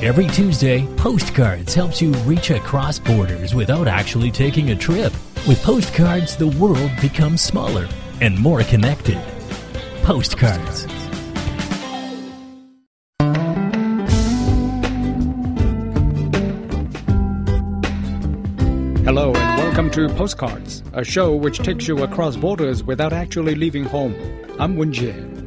Every Tuesday, Postcards helps you reach across borders without actually taking a trip. With Postcards, the world becomes smaller and more connected. Postcards. Hello and welcome to Postcards, a show which takes you across borders without actually leaving home. I'm Wen Jie.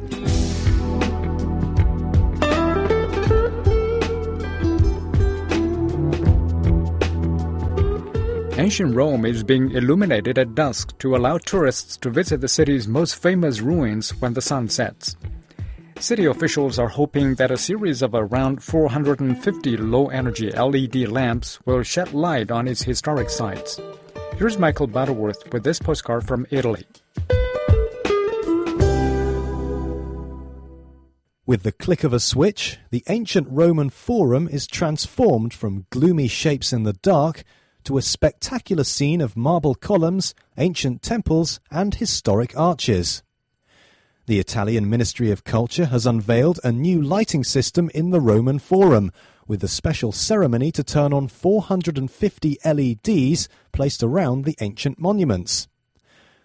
Ancient Rome is being illuminated at dusk to allow tourists to visit the city's most famous ruins when the sun sets. City officials are hoping that a series of around 450 low energy LED lamps will shed light on its historic sites. Here's Michael Butterworth with this postcard from Italy. With the click of a switch, the ancient Roman Forum is transformed from gloomy shapes in the dark to a spectacular scene of marble columns, ancient temples, and historic arches. The Italian Ministry of Culture has unveiled a new lighting system in the Roman Forum, with a special ceremony to turn on 450 LEDs placed around the ancient monuments.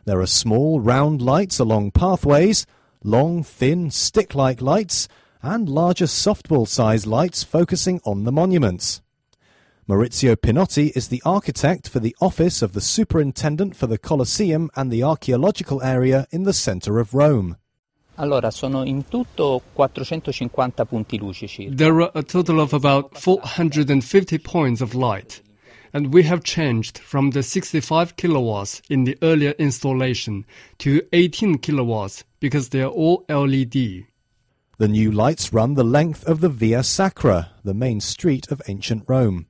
There are small round lights along pathways, long thin stick like lights, and larger softball sized lights focusing on the monuments. Maurizio Pinotti is the architect for the office of the superintendent for the Colosseum and the archaeological area in the centre of Rome. Allora, sono in tutto 450 punti luce circa. There are a total of about 450 points of light, and we have changed from the 65 kilowatts in the earlier installation to 18 kilowatts because they are all LED. The new lights run the length of the Via Sacra, the main street of ancient Rome.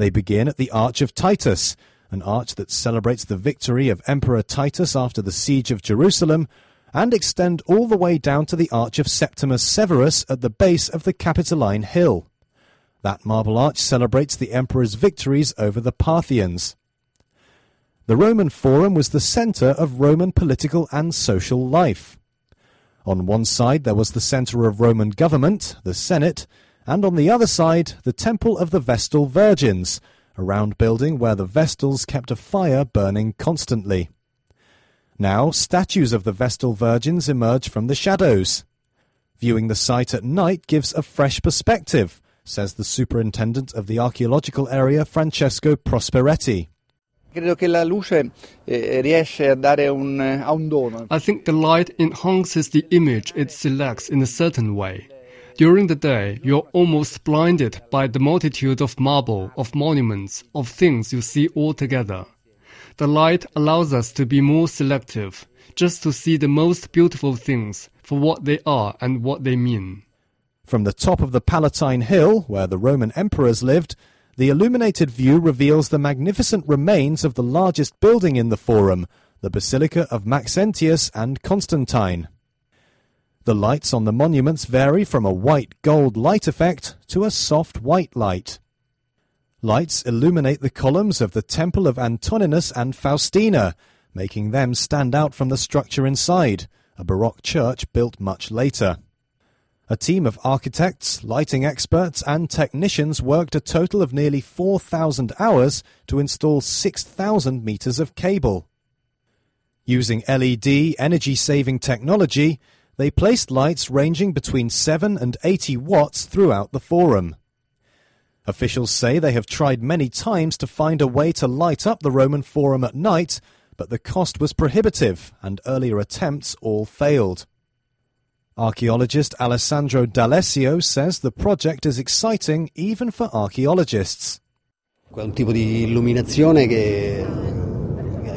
They begin at the Arch of Titus, an arch that celebrates the victory of Emperor Titus after the siege of Jerusalem, and extend all the way down to the Arch of Septimus Severus at the base of the Capitoline Hill. That marble arch celebrates the emperor's victories over the Parthians. The Roman Forum was the centre of Roman political and social life. On one side there was the centre of Roman government, the Senate, and on the other side the Temple of the Vestal Virgins, a round building where the Vestals kept a fire burning constantly. Now statues of the Vestal Virgins emerge from the shadows. Viewing the site at night gives a fresh perspective, says the superintendent of the archaeological area Francesco Prosperetti. Credo che la luce eh, riesce a dare un, eh, a un dono. I think the light enhances the image it selects in a certain way. During the day, you're almost blinded by the multitude of marble, of monuments, of things you see all together. The light allows us to be more selective, just to see the most beautiful things for what they are and what they mean. From the top of the Palatine Hill, where the Roman emperors lived, the illuminated view reveals the magnificent remains of the largest building in the Forum, the Basilica of Maxentius and Constantine. The lights on the monuments vary from a white gold light effect to a soft white light. Lights illuminate the columns of the Temple of Antoninus and Faustina, making them stand out from the structure inside, a Baroque church built much later. A team of architects, lighting experts, and technicians worked a total of nearly 4,000 hours to install 6,000 meters of cable. Using LED energy saving technology, they placed lights ranging between 7 and 80 watts throughout the forum. Officials say they have tried many times to find a way to light up the Roman Forum at night, but the cost was prohibitive and earlier attempts all failed. Archaeologist Alessandro D'Alessio says the project is exciting even for archaeologists.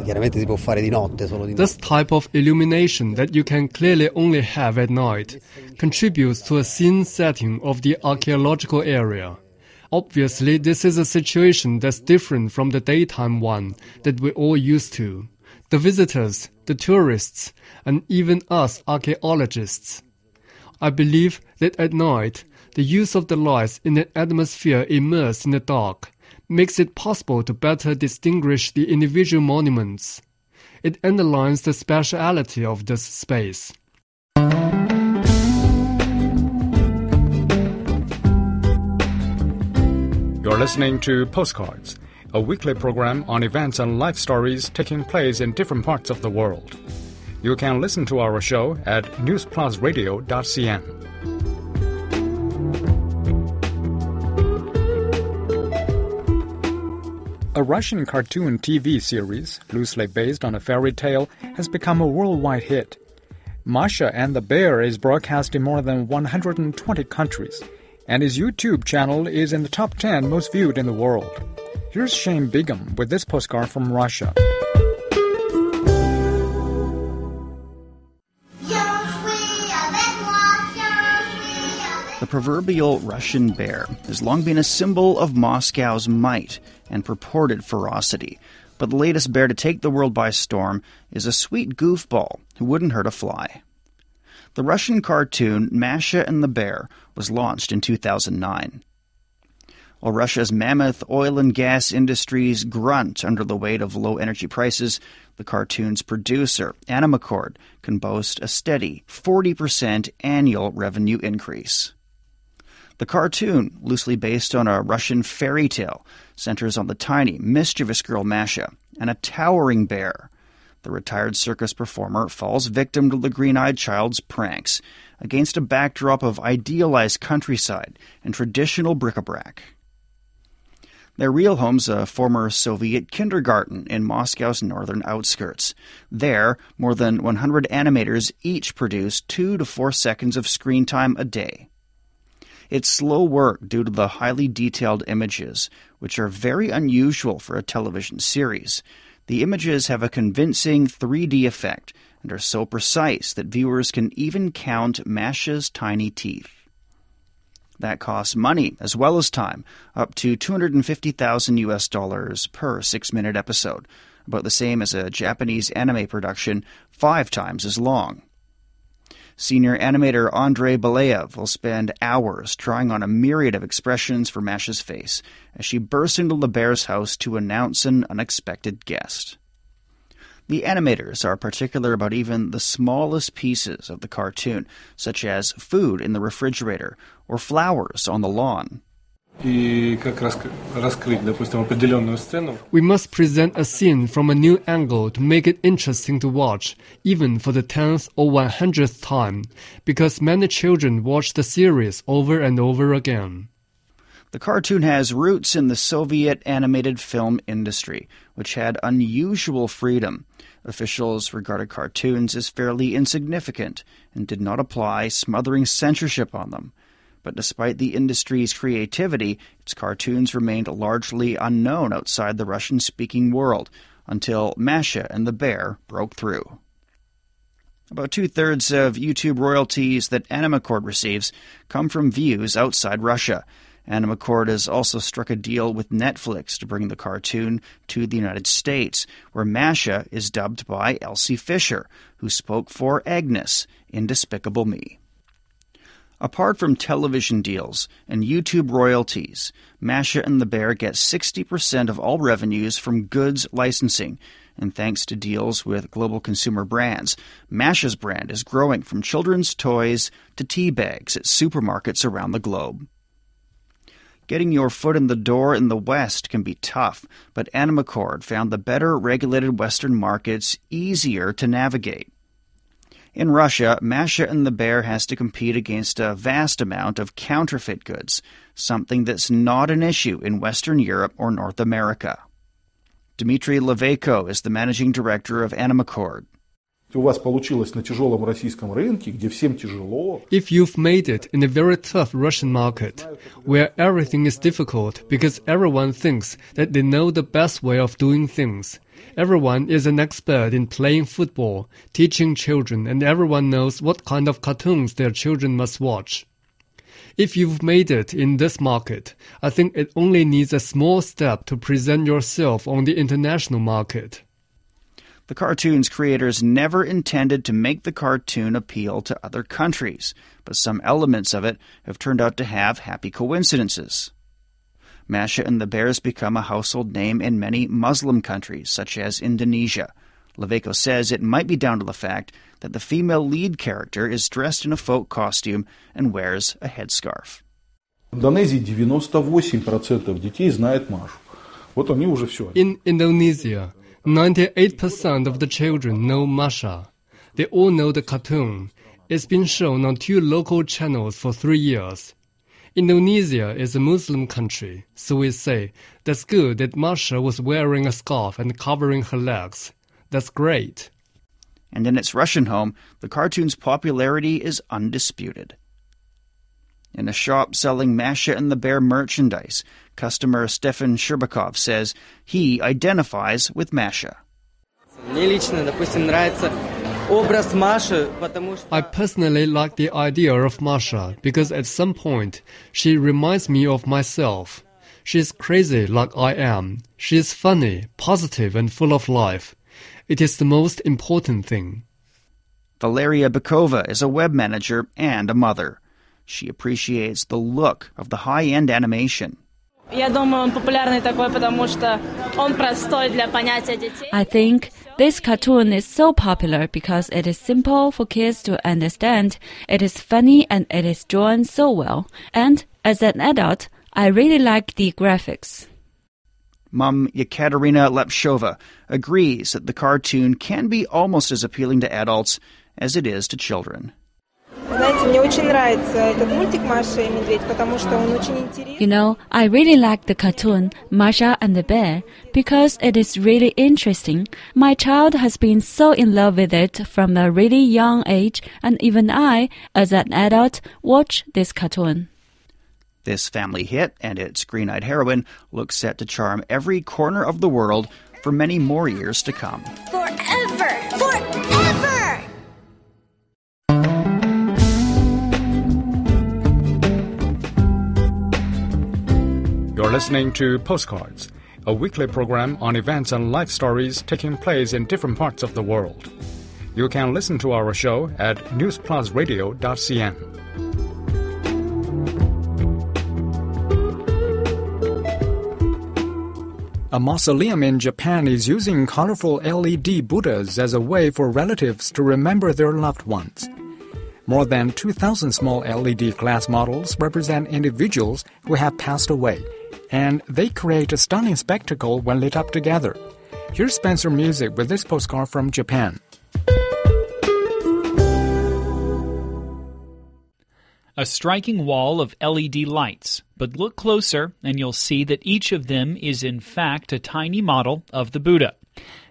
Chiaramente si può fare di notte, solo di This type of illumination that you can clearly only have at night contributes to a scene setting of the archaeological area. Obviously, this is a situation that's different from the daytime one that we're all used to. The visitors, the tourists, and even us archaeologists. I believe that at night, the use of the lights in an atmosphere immersed in the dark makes it possible to better distinguish the individual monuments. It underlines the speciality of this space. You're listening to Postcards, a weekly program on events and life stories taking place in different parts of the world. You can listen to our show at newsplusradio.cn. A Russian cartoon TV series, loosely based on a fairy tale, has become a worldwide hit. Masha and the Bear is broadcast in more than 120 countries, and his YouTube channel is in the top 10 most viewed in the world. Here's Shane Bigham with this postcard from Russia. The proverbial Russian bear has long been a symbol of Moscow's might and purported ferocity. But the latest bear to take the world by storm is a sweet goofball who wouldn't hurt a fly. The Russian cartoon Masha and the Bear was launched in 2009. While Russia's mammoth oil and gas industries grunt under the weight of low energy prices, the cartoon's producer, Animaccord, can boast a steady 40% annual revenue increase. The cartoon, loosely based on a Russian fairy tale, centers on the tiny, mischievous girl Masha and a towering bear. The retired circus performer falls victim to the green eyed child's pranks against a backdrop of idealized countryside and traditional bric a brac. Their real home's a former Soviet kindergarten in Moscow's northern outskirts. There, more than 100 animators each produce two to four seconds of screen time a day. It's slow work due to the highly detailed images, which are very unusual for a television series. The images have a convincing 3D effect and are so precise that viewers can even count Masha's tiny teeth. That costs money as well as time, up to 250,000 US dollars per 6-minute episode, about the same as a Japanese anime production, 5 times as long. Senior animator Andrei Belayev will spend hours trying on a myriad of expressions for Masha's face as she bursts into the bear's house to announce an unexpected guest. The animators are particular about even the smallest pieces of the cartoon, such as food in the refrigerator or flowers on the lawn. We must present a scene from a new angle to make it interesting to watch, even for the tenth or one hundredth time, because many children watch the series over and over again. The cartoon has roots in the Soviet animated film industry, which had unusual freedom. Officials regarded cartoons as fairly insignificant and did not apply smothering censorship on them but despite the industry's creativity, its cartoons remained largely unknown outside the Russian speaking world until Masha and the Bear broke through. About two thirds of YouTube royalties that Animaccord receives come from views outside Russia. Animaccord has also struck a deal with Netflix to bring the cartoon to the United States, where Masha is dubbed by Elsie Fisher, who spoke for Agnes in Despicable Me. Apart from television deals and YouTube royalties, Masha and the Bear get 60% of all revenues from goods licensing. And thanks to deals with global consumer brands, Masha's brand is growing from children's toys to tea bags at supermarkets around the globe. Getting your foot in the door in the West can be tough, but Animaccord found the better regulated Western markets easier to navigate. In Russia, Masha and the Bear has to compete against a vast amount of counterfeit goods, something that's not an issue in Western Europe or North America. Dmitry Loveyko is the managing director of Animaccord. If you've made it in a very tough Russian market, where everything is difficult because everyone thinks that they know the best way of doing things, Everyone is an expert in playing football, teaching children, and everyone knows what kind of cartoons their children must watch. If you've made it in this market, I think it only needs a small step to present yourself on the international market. The cartoon's creators never intended to make the cartoon appeal to other countries, but some elements of it have turned out to have happy coincidences. Masha and the Bears become a household name in many Muslim countries, such as Indonesia. Loveyko says it might be down to the fact that the female lead character is dressed in a folk costume and wears a headscarf. In Indonesia, 98% of the children know Masha. They all know the cartoon. It's been shown on two local channels for three years. Indonesia is a Muslim country, so we say that's good that Masha was wearing a scarf and covering her legs. That's great. And in its Russian home, the cartoon's popularity is undisputed. In a shop selling Masha and the Bear merchandise, customer Stefan Sherbakov says he identifies with Masha. I personally like the idea of Masha because at some point she reminds me of myself. She's crazy like I am. She's funny, positive, and full of life. It is the most important thing. Valeria Bykova is a web manager and a mother. She appreciates the look of the high end animation. I think this cartoon is so popular because it is simple for kids to understand, it is funny and it is drawn so well. And as an adult, I really like the graphics. Mom Yekaterina Lepshova agrees that the cartoon can be almost as appealing to adults as it is to children. You know, I really like the cartoon Masha and the Bear because it is really interesting. My child has been so in love with it from a really young age, and even I, as an adult, watch this cartoon. This family hit and its green eyed heroine looks set to charm every corner of the world for many more years to come. Forever! Forever! Listening to Postcards, a weekly program on events and life stories taking place in different parts of the world. You can listen to our show at newsplusradio.cn. A mausoleum in Japan is using colorful LED Buddhas as a way for relatives to remember their loved ones. More than 2,000 small LED glass models represent individuals who have passed away, and they create a stunning spectacle when lit up together. Here's Spencer Music with this postcard from Japan. A striking wall of LED lights, but look closer and you'll see that each of them is in fact a tiny model of the Buddha.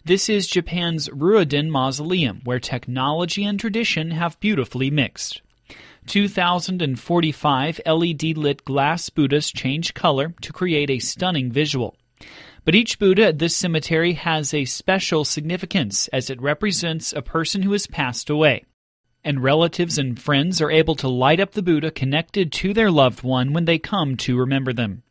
This is Japan's Ruriden Mausoleum, where technology and tradition have beautifully mixed. 2,045 LED lit glass Buddhas change color to create a stunning visual. But each Buddha at this cemetery has a special significance as it represents a person who has passed away. And relatives and friends are able to light up the Buddha connected to their loved one when they come to remember them.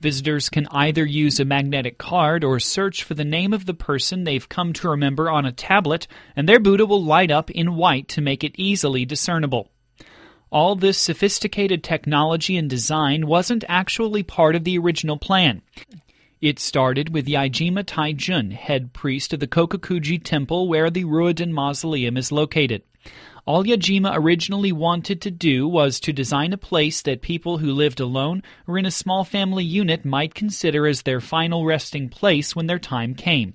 Visitors can either use a magnetic card or search for the name of the person they've come to remember on a tablet, and their Buddha will light up in white to make it easily discernible. All this sophisticated technology and design wasn't actually part of the original plan. It started with Yajima Taijun, head priest of the Kokokuji temple where the Ruriden Mausoleum is located. All Yajima originally wanted to do was to design a place that people who lived alone or in a small family unit might consider as their final resting place when their time came.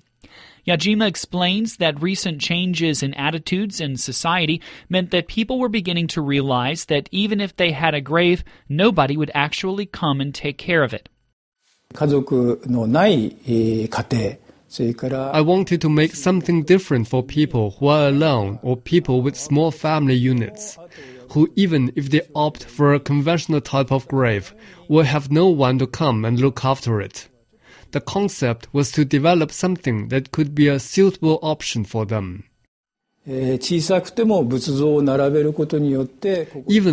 Yajima explains that recent changes in attitudes in society meant that people were beginning to realize that even if they had a grave, nobody would actually come and take care of it. I wanted to make something different for people who are alone or people with small family units, who, even if they opt for a conventional type of grave, will have no one to come and look after it. The concept was to develop something that could be a suitable option for them. Even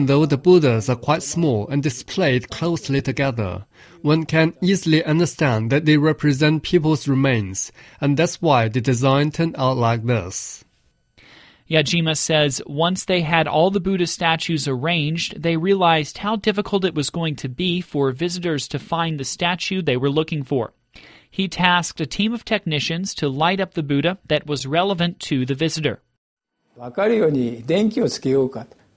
though the Buddhas are quite small and displayed closely together, one can easily understand that they represent people's remains, and that's why the design turned out like this. Yajima says once they had all the Buddha statues arranged, they realized how difficult it was going to be for visitors to find the statue they were looking for He tasked a team of technicians to light up the Buddha that was relevant to the visitor.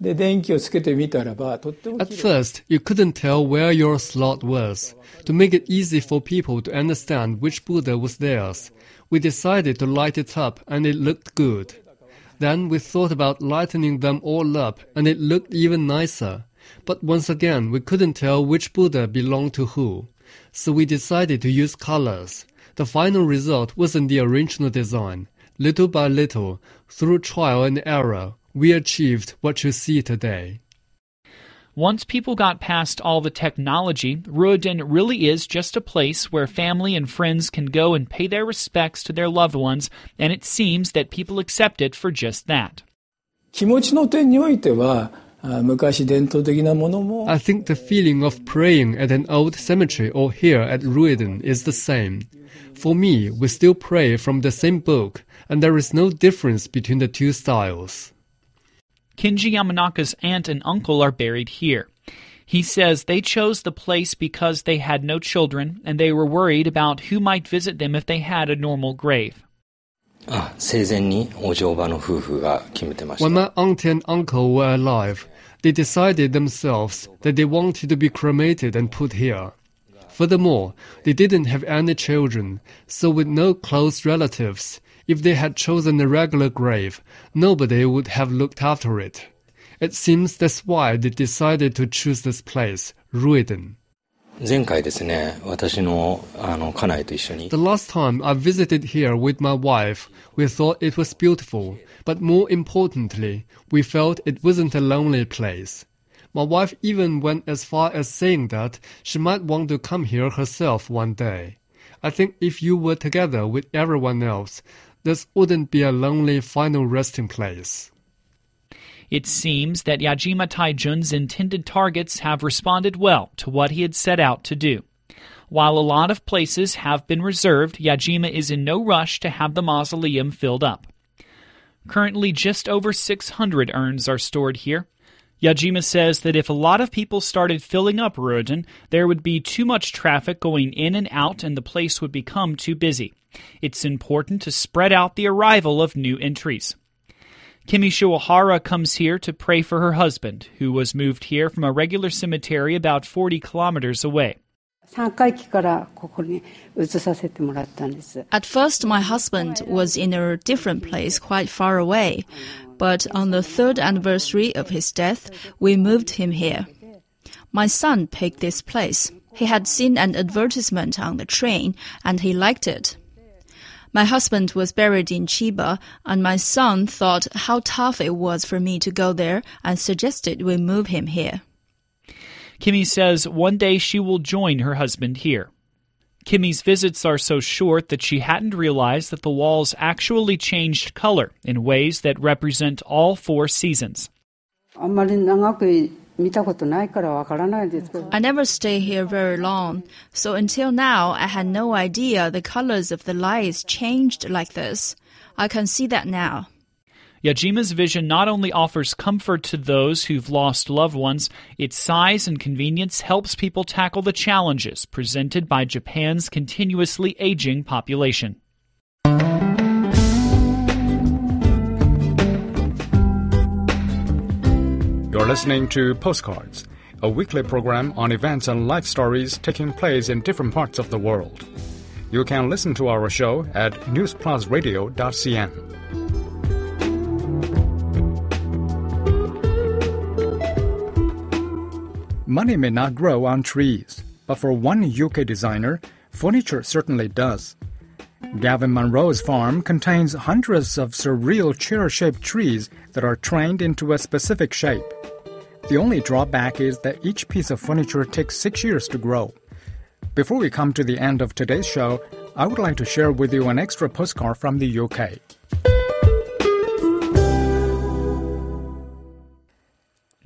で、電気をつけてみたらば、とっても At first, you couldn't tell where your slot was. To make it easy for people to understand which Buddha was theirs, we decided to light it up and it looked good. Then we thought about lightening them all up and it looked even nicer. But once again, we couldn't tell which Buddha belonged to who. So we decided to use colors. The final result wasn't the original design. Little by little, through trial and error, we achieved what you see today. Once people got past all the technology, Ruriden really is just a place where family and friends can go and pay their respects to their loved ones, and it seems that people accept it for just that. 気持ちの点においては I think the feeling of praying at an old cemetery or here at Ruriden is the same. For me, we still pray from the same book, and there is no difference between the two styles. Kinji Yamanaka's aunt and uncle are buried here. He says they chose the place because they had no children and they were worried about who might visit them if they had a normal grave. Ah, when my aunt and uncle were alive, they decided themselves that they wanted to be cremated and put here. Furthermore, they didn't have any children, so with no close relatives, if they had chosen a regular grave, nobody would have looked after it. It seems that's why they decided to choose this place, Ruriden. 前回ですね、私のあの家内と一緒に The last time I visited here with my wife, we thought it was beautiful, but more importantly, we felt it wasn't a lonely place. My wife even went as far as saying that she might want to come here herself one day. I think if you were together with everyone else, this wouldn't be a lonely final resting place. It seems that Yajima Taijun's intended targets have responded well to what he had set out to do. While a lot of places have been reserved, Yajima is in no rush to have the mausoleum filled up. Currently, just over 600 urns are stored here. Yajima says that if a lot of people started filling up Ruriden, there would be too much traffic going in and out and the place would become too busy. It's important to spread out the arrival of new entries. Kimi Shiwahara comes here to pray for her husband, who was moved here from a regular cemetery about 40 kilometers away. At first, my husband was in a different place quite far away, but on the third anniversary of his death, we moved him here. My son picked this place. He had seen an advertisement on the train and he liked it. My husband was buried in Chiba, and my son thought how tough it was for me to go there and suggested we move him here. Kimmy says one day she will join her husband here. Kimmy's visits are so short that she hadn't realized that the walls actually changed color in ways that represent all four seasons. I never stay here very long, so until now I had no idea the colors of the lights changed like this. I can see that now. Yajima's vision not only offers comfort to those who've lost loved ones, its size and convenience helps people tackle the challenges presented by Japan's continuously aging population. You're listening to Postcards, a weekly program on events and life stories taking place in different parts of the world. You can listen to our show at newsplusradio.cn. Money may not grow on trees, but for one UK designer, furniture certainly does. Gavin Munro's farm contains hundreds of surreal chair shaped trees that are trained into a specific shape. The only drawback is that each piece of furniture takes six years to grow. Before we come to the end of today's show, I would like to share with you an extra postcard from the UK.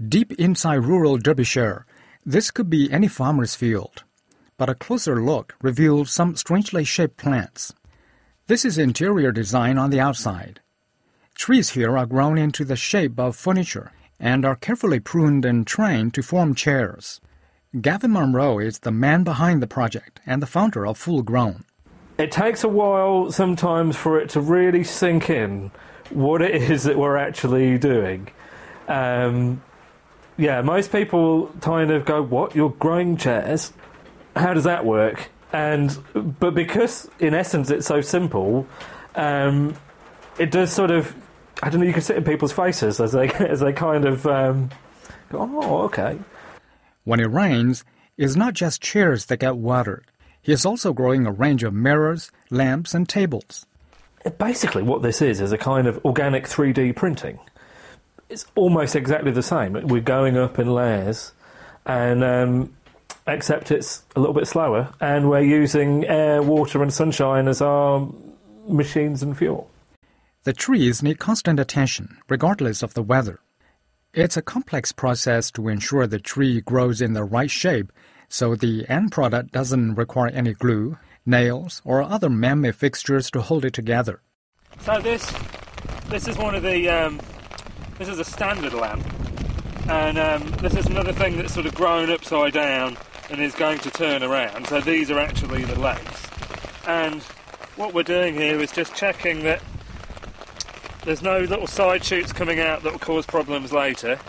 Deep inside rural Derbyshire, this could be any farmer's field, but a closer look reveals some strangely shaped plants. This is interior design on the outside. Trees here are grown into the shape of furniture and are carefully pruned and trained to form chairs. Gavin Munro is the man behind the project and the founder of Full Grown. It takes a while sometimes for it to really sink in what it is that we're actually doing. Um, yeah, most people kind of go, "What? You're growing chairs? How does that work?" And but because in essence it's so simple, um, it does sort of. I don't know. You can see it in people's faces as they as they kind of um, go, "Oh, okay." When it rains, it's not just chairs that get watered. He is also growing a range of mirrors, lamps, and tables. Basically, what this is is a kind of organic 3D printing. It's almost exactly the same. We're going up in layers, and um, except it's a little bit slower, and we're using air, water, and sunshine as our machines and fuel. The trees need constant attention, regardless of the weather. It's a complex process to ensure the tree grows in the right shape so the end product doesn't require any glue, nails, or other man-made fixtures to hold it together. So this this is one of the um, this is a standard lamp, and um, this is another thing that's sort of grown upside down and is going to turn around. So these are actually the legs, and what we're doing here is just checking that there's no little side shoots coming out that will cause problems later,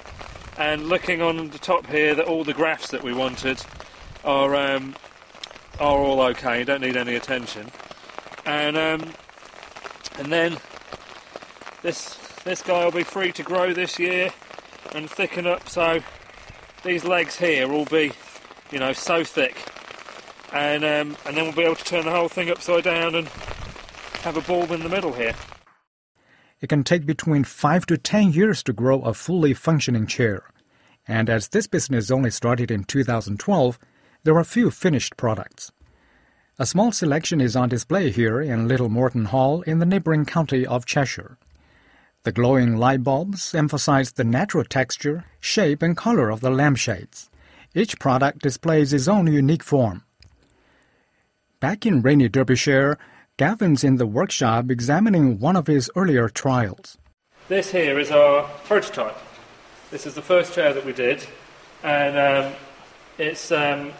and looking on the top here that all the grafts that we wanted are um, are all okay. You Don't need any attention, and um, and then this this guy will be free to grow this year and thicken up. So these legs here will be, you know, so thick, and um, and then we'll be able to turn the whole thing upside down and have a bulb in the middle here. It can take between 5 to 10 years to grow a fully functioning chair. And as this business only started in 2012, there are few finished products. A small selection is on display here in Little Moreton Hall in the neighboring county of Cheshire. The glowing light bulbs emphasize the natural texture, shape, and color of the lampshades. Each product displays its own unique form. Back in rainy Derbyshire, Gavin's in the workshop examining one of his earlier trials. This here is our prototype. This is the first chair that we did, and um, it's um,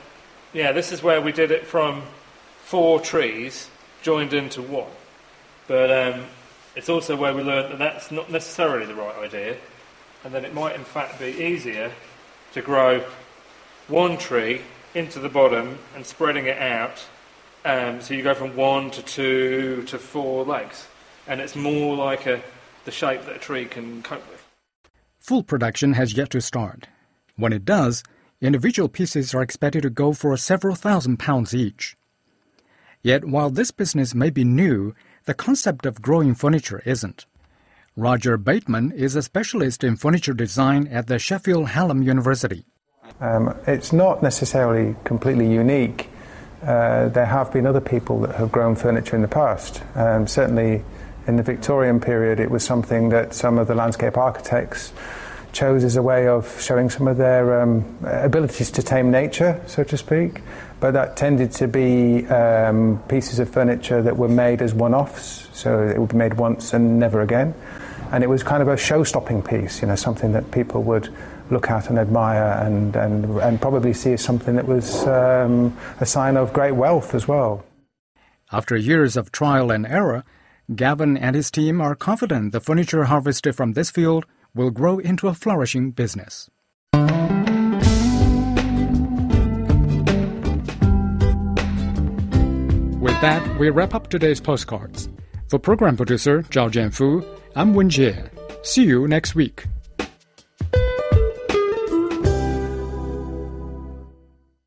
yeah, this is where we did it from four trees joined into one. But um, it's also where we learned that that's not necessarily the right idea, and that it might in fact be easier to grow one tree into the bottom and spreading it out. Um, so you go from one to two to four legs, and it's more like a, the shape that a tree can cope with. Full production has yet to start. When it does, Individual pieces are expected to go for several thousand pounds each. Yet, while this business may be new, the concept of growing furniture isn't. Roger Bateman is a specialist in furniture design at the Sheffield Hallam University. Um, it's not necessarily completely unique. Uh, there have been other people that have grown furniture in the past. Um, certainly, in the Victorian period, it was something that some of the landscape architects chose as a way of showing some of their um, abilities to tame nature, so to speak. But that tended to be um, pieces of furniture that were made as one offs, so it would be made once and never again. And it was kind of a show stopping piece, you know, something that people would look at and admire and, and, and probably see as something that was um, a sign of great wealth as well. After years of trial and error, Gavin and his team are confident the furniture harvested from this field will grow into a flourishing business. With that, we wrap up today's postcards. For program producer Zhao Jianfu, I'm Wen Jie. See you next week.